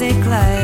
music like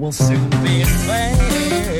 will soon be fair. Big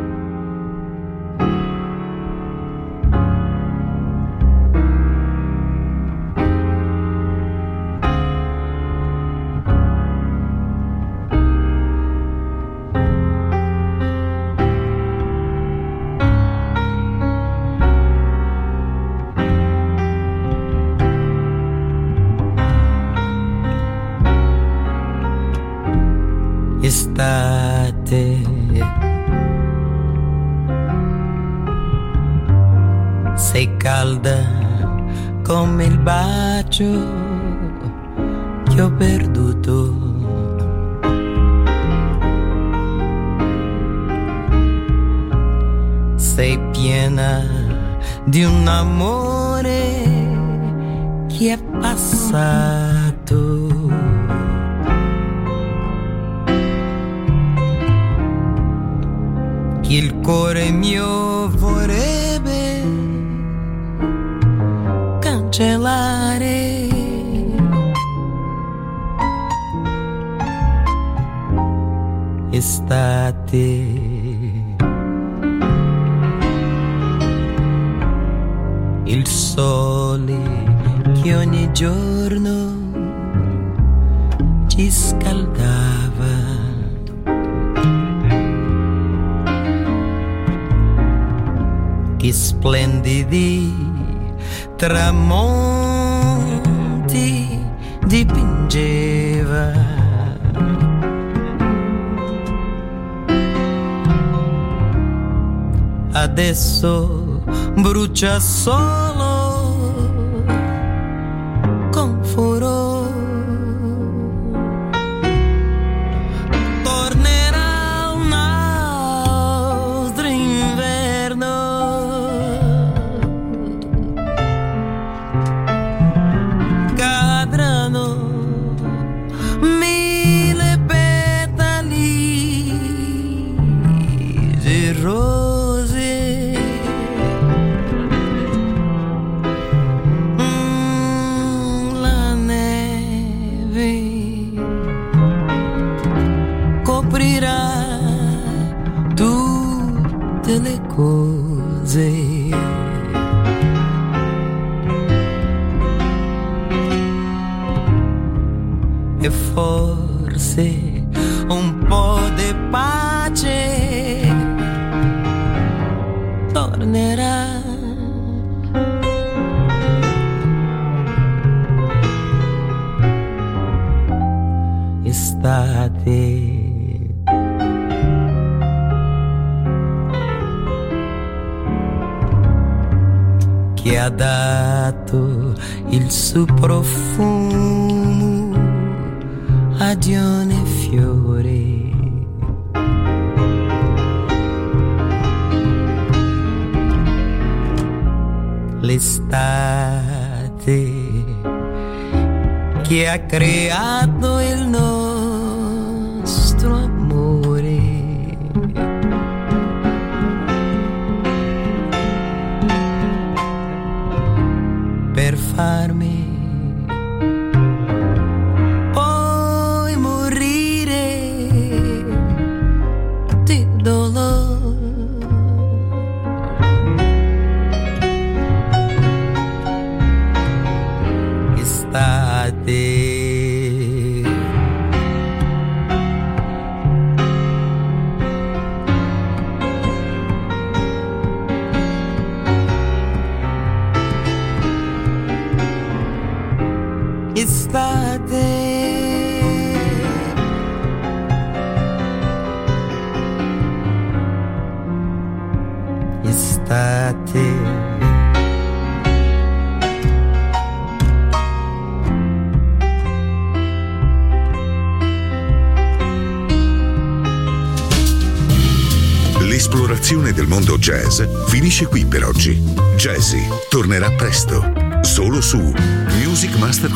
Che è passato. che il cuore mio vorrebbe cancellare. Estate. Il sole che ogni giorno ci scaldava. che splendidi tramonti dipingeva. Adesso brucia solo tornerà. Estate. che ha dato il suo profumo a Dione Fiore. L'estate che ha creato il nostro amore. per farmi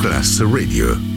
Classe Radio.